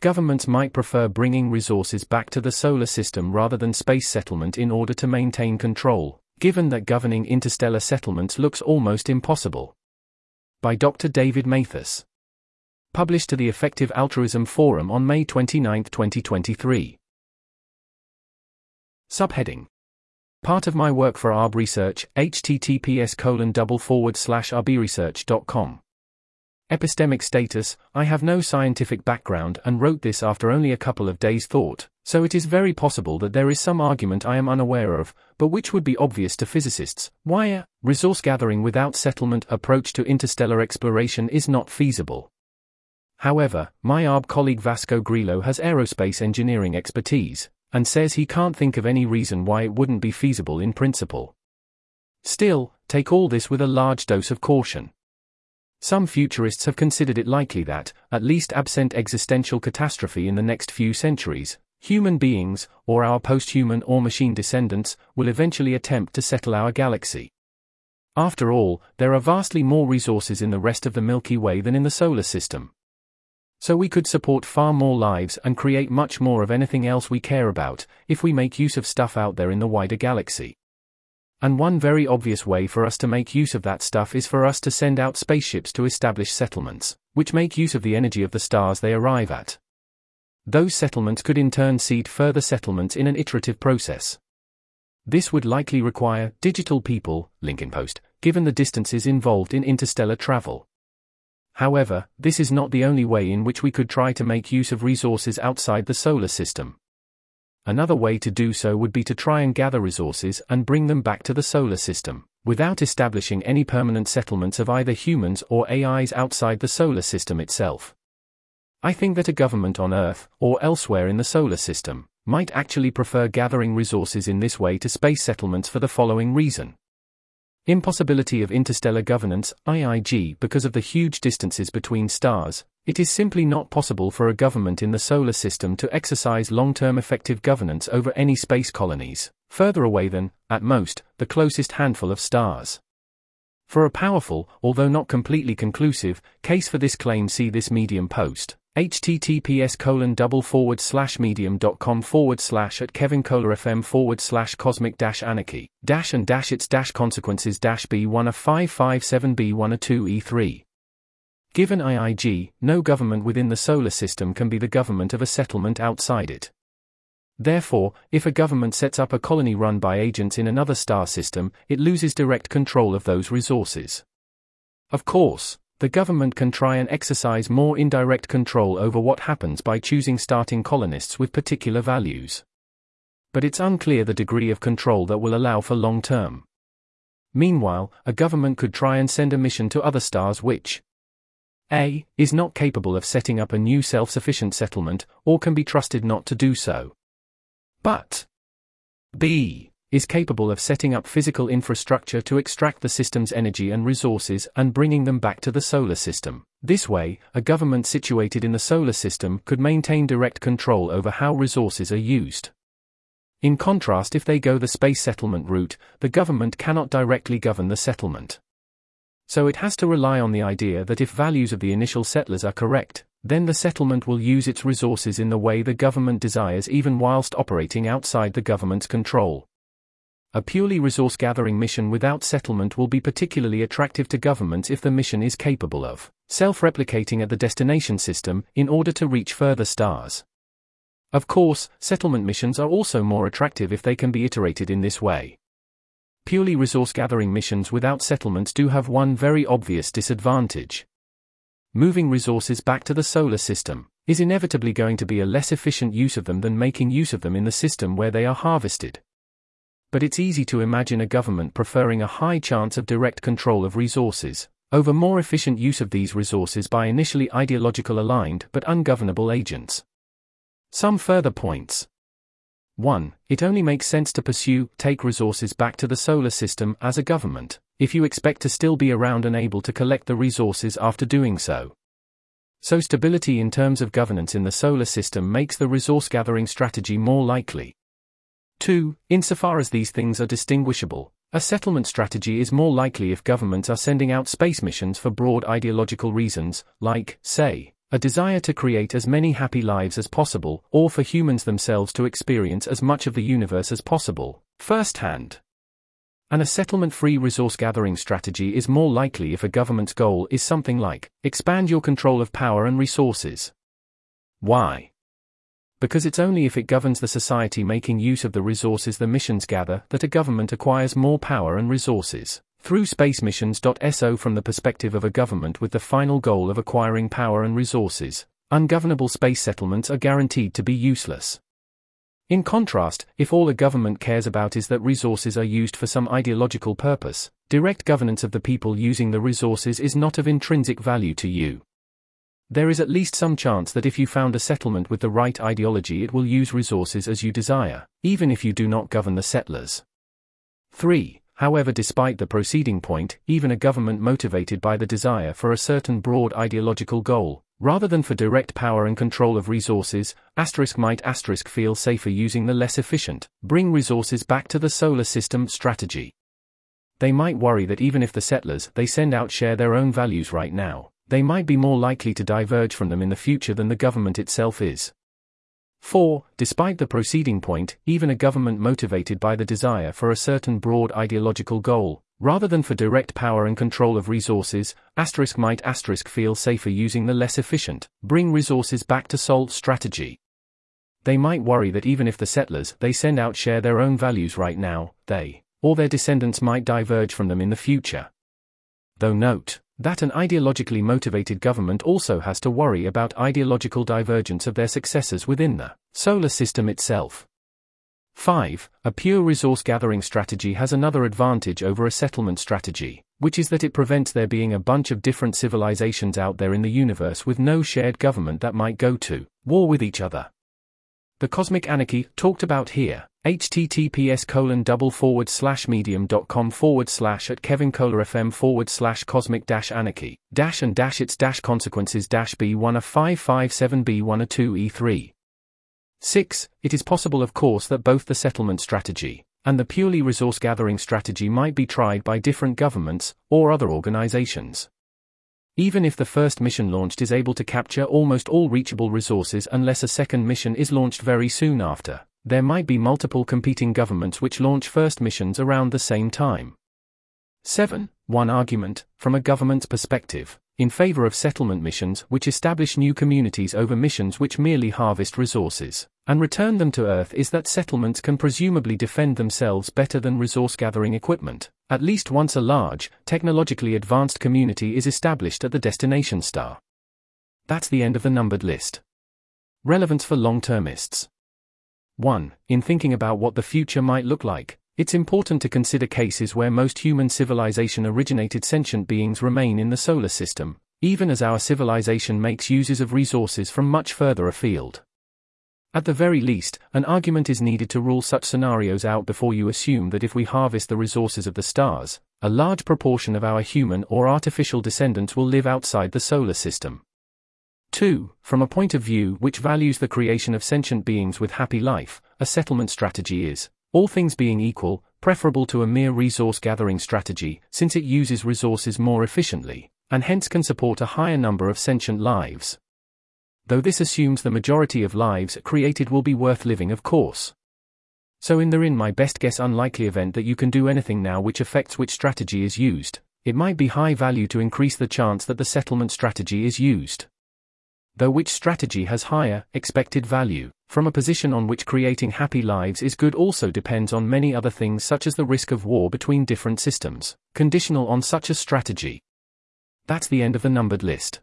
Governments might prefer bringing resources back to the solar system rather than space settlement in order to maintain control, given that governing interstellar settlements looks almost impossible. By Dr. David Mathers. Published to the Effective Altruism Forum on May 29, 2023. Subheading Part of my work for ARB Research, https colon double forward slash arbresearch.com. Epistemic status I have no scientific background and wrote this after only a couple of days' thought, so it is very possible that there is some argument I am unaware of, but which would be obvious to physicists. Why a resource gathering without settlement approach to interstellar exploration is not feasible. However, my ARB colleague Vasco Grilo has aerospace engineering expertise, and says he can't think of any reason why it wouldn't be feasible in principle. Still, take all this with a large dose of caution. Some futurists have considered it likely that, at least absent existential catastrophe in the next few centuries, human beings, or our post-human or machine descendants, will eventually attempt to settle our galaxy. After all, there are vastly more resources in the rest of the Milky Way than in the solar system. So we could support far more lives and create much more of anything else we care about, if we make use of stuff out there in the wider galaxy. And one very obvious way for us to make use of that stuff is for us to send out spaceships to establish settlements, which make use of the energy of the stars they arrive at. Those settlements could in turn seed further settlements in an iterative process. This would likely require digital people, link in post, given the distances involved in interstellar travel. However, this is not the only way in which we could try to make use of resources outside the solar system. Another way to do so would be to try and gather resources and bring them back to the solar system, without establishing any permanent settlements of either humans or AIs outside the solar system itself. I think that a government on Earth, or elsewhere in the solar system, might actually prefer gathering resources in this way to space settlements for the following reason. Impossibility of interstellar governance, IIG, because of the huge distances between stars, it is simply not possible for a government in the solar system to exercise long term effective governance over any space colonies, further away than, at most, the closest handful of stars. For a powerful, although not completely conclusive, case for this claim, see this Medium post. Https colon double forward slash medium.com forward slash at Kevin Kohler FM forward slash cosmic dash anarchy. Dash and dash its dash consequences dash B1 a 557 B1 a 2 E3. Given IIG, no government within the solar system can be the government of a settlement outside it. Therefore, if a government sets up a colony run by agents in another star system, it loses direct control of those resources. Of course, the government can try and exercise more indirect control over what happens by choosing starting colonists with particular values. But it's unclear the degree of control that will allow for long term. Meanwhile, a government could try and send a mission to other stars which, a. is not capable of setting up a new self sufficient settlement, or can be trusted not to do so. But B. is capable of setting up physical infrastructure to extract the system's energy and resources and bringing them back to the solar system. This way, a government situated in the solar system could maintain direct control over how resources are used. In contrast, if they go the space settlement route, the government cannot directly govern the settlement. So it has to rely on the idea that if values of the initial settlers are correct, then the settlement will use its resources in the way the government desires even whilst operating outside the government's control. A purely resource gathering mission without settlement will be particularly attractive to governments if the mission is capable of self replicating at the destination system in order to reach further stars. Of course, settlement missions are also more attractive if they can be iterated in this way purely resource gathering missions without settlements do have one very obvious disadvantage. Moving resources back to the solar system is inevitably going to be a less efficient use of them than making use of them in the system where they are harvested. But it's easy to imagine a government preferring a high chance of direct control of resources over more efficient use of these resources by initially ideological aligned but ungovernable agents. Some further points. 1. It only makes sense to pursue, take resources back to the solar system as a government, if you expect to still be around and able to collect the resources after doing so. So, stability in terms of governance in the solar system makes the resource gathering strategy more likely. 2. Insofar as these things are distinguishable, a settlement strategy is more likely if governments are sending out space missions for broad ideological reasons, like, say, a desire to create as many happy lives as possible, or for humans themselves to experience as much of the universe as possible, firsthand. And a settlement free resource gathering strategy is more likely if a government's goal is something like expand your control of power and resources. Why? Because it's only if it governs the society making use of the resources the missions gather that a government acquires more power and resources. Through space missions.so from the perspective of a government with the final goal of acquiring power and resources, ungovernable space settlements are guaranteed to be useless. In contrast, if all a government cares about is that resources are used for some ideological purpose, direct governance of the people using the resources is not of intrinsic value to you. There is at least some chance that if you found a settlement with the right ideology, it will use resources as you desire, even if you do not govern the settlers. 3. However, despite the proceeding point, even a government motivated by the desire for a certain broad ideological goal, Rather than for direct power and control of resources, asterisk might asterisk feel safer using the less efficient, bring resources back to the solar system strategy. They might worry that even if the settlers they send out share their own values right now, they might be more likely to diverge from them in the future than the government itself is. 4. Despite the proceeding point, even a government motivated by the desire for a certain broad ideological goal, Rather than for direct power and control of resources, asterisk might asterisk feel safer using the less efficient, bring resources back to Sol strategy. They might worry that even if the settlers they send out share their own values right now, they, or their descendants might diverge from them in the future. Though note, that an ideologically motivated government also has to worry about ideological divergence of their successors within the solar system itself. 5. A pure resource gathering strategy has another advantage over a settlement strategy, which is that it prevents there being a bunch of different civilizations out there in the universe with no shared government that might go to war with each other. The cosmic anarchy, talked about here, https colon double forward slash medium.com forward slash at Kevin Kohler FM forward slash cosmic dash anarchy, dash and dash its dash consequences dash B1 a 557 B1 a 2 E3. 6. It is possible, of course, that both the settlement strategy and the purely resource gathering strategy might be tried by different governments or other organizations. Even if the first mission launched is able to capture almost all reachable resources unless a second mission is launched very soon after, there might be multiple competing governments which launch first missions around the same time. 7. One argument, from a government's perspective, in favor of settlement missions which establish new communities over missions which merely harvest resources and return them to Earth is that settlements can presumably defend themselves better than resource gathering equipment, at least once a large, technologically advanced community is established at the destination star. That's the end of the numbered list. Relevance for long termists. 1. In thinking about what the future might look like, it's important to consider cases where most human civilization originated sentient beings remain in the solar system, even as our civilization makes uses of resources from much further afield. At the very least, an argument is needed to rule such scenarios out before you assume that if we harvest the resources of the stars, a large proportion of our human or artificial descendants will live outside the solar system. 2. From a point of view which values the creation of sentient beings with happy life, a settlement strategy is, all things being equal, preferable to a mere resource gathering strategy, since it uses resources more efficiently, and hence can support a higher number of sentient lives. Though this assumes the majority of lives created will be worth living, of course. So, in the in my best guess unlikely event that you can do anything now which affects which strategy is used, it might be high value to increase the chance that the settlement strategy is used though which strategy has higher, expected value, from a position on which creating happy lives is good also depends on many other things such as the risk of war between different systems, conditional on such a strategy. That's the end of the numbered list.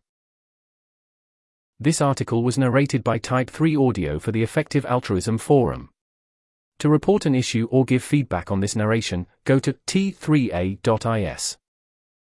This article was narrated by Type 3 Audio for the Effective Altruism Forum. To report an issue or give feedback on this narration, go to t3a.is.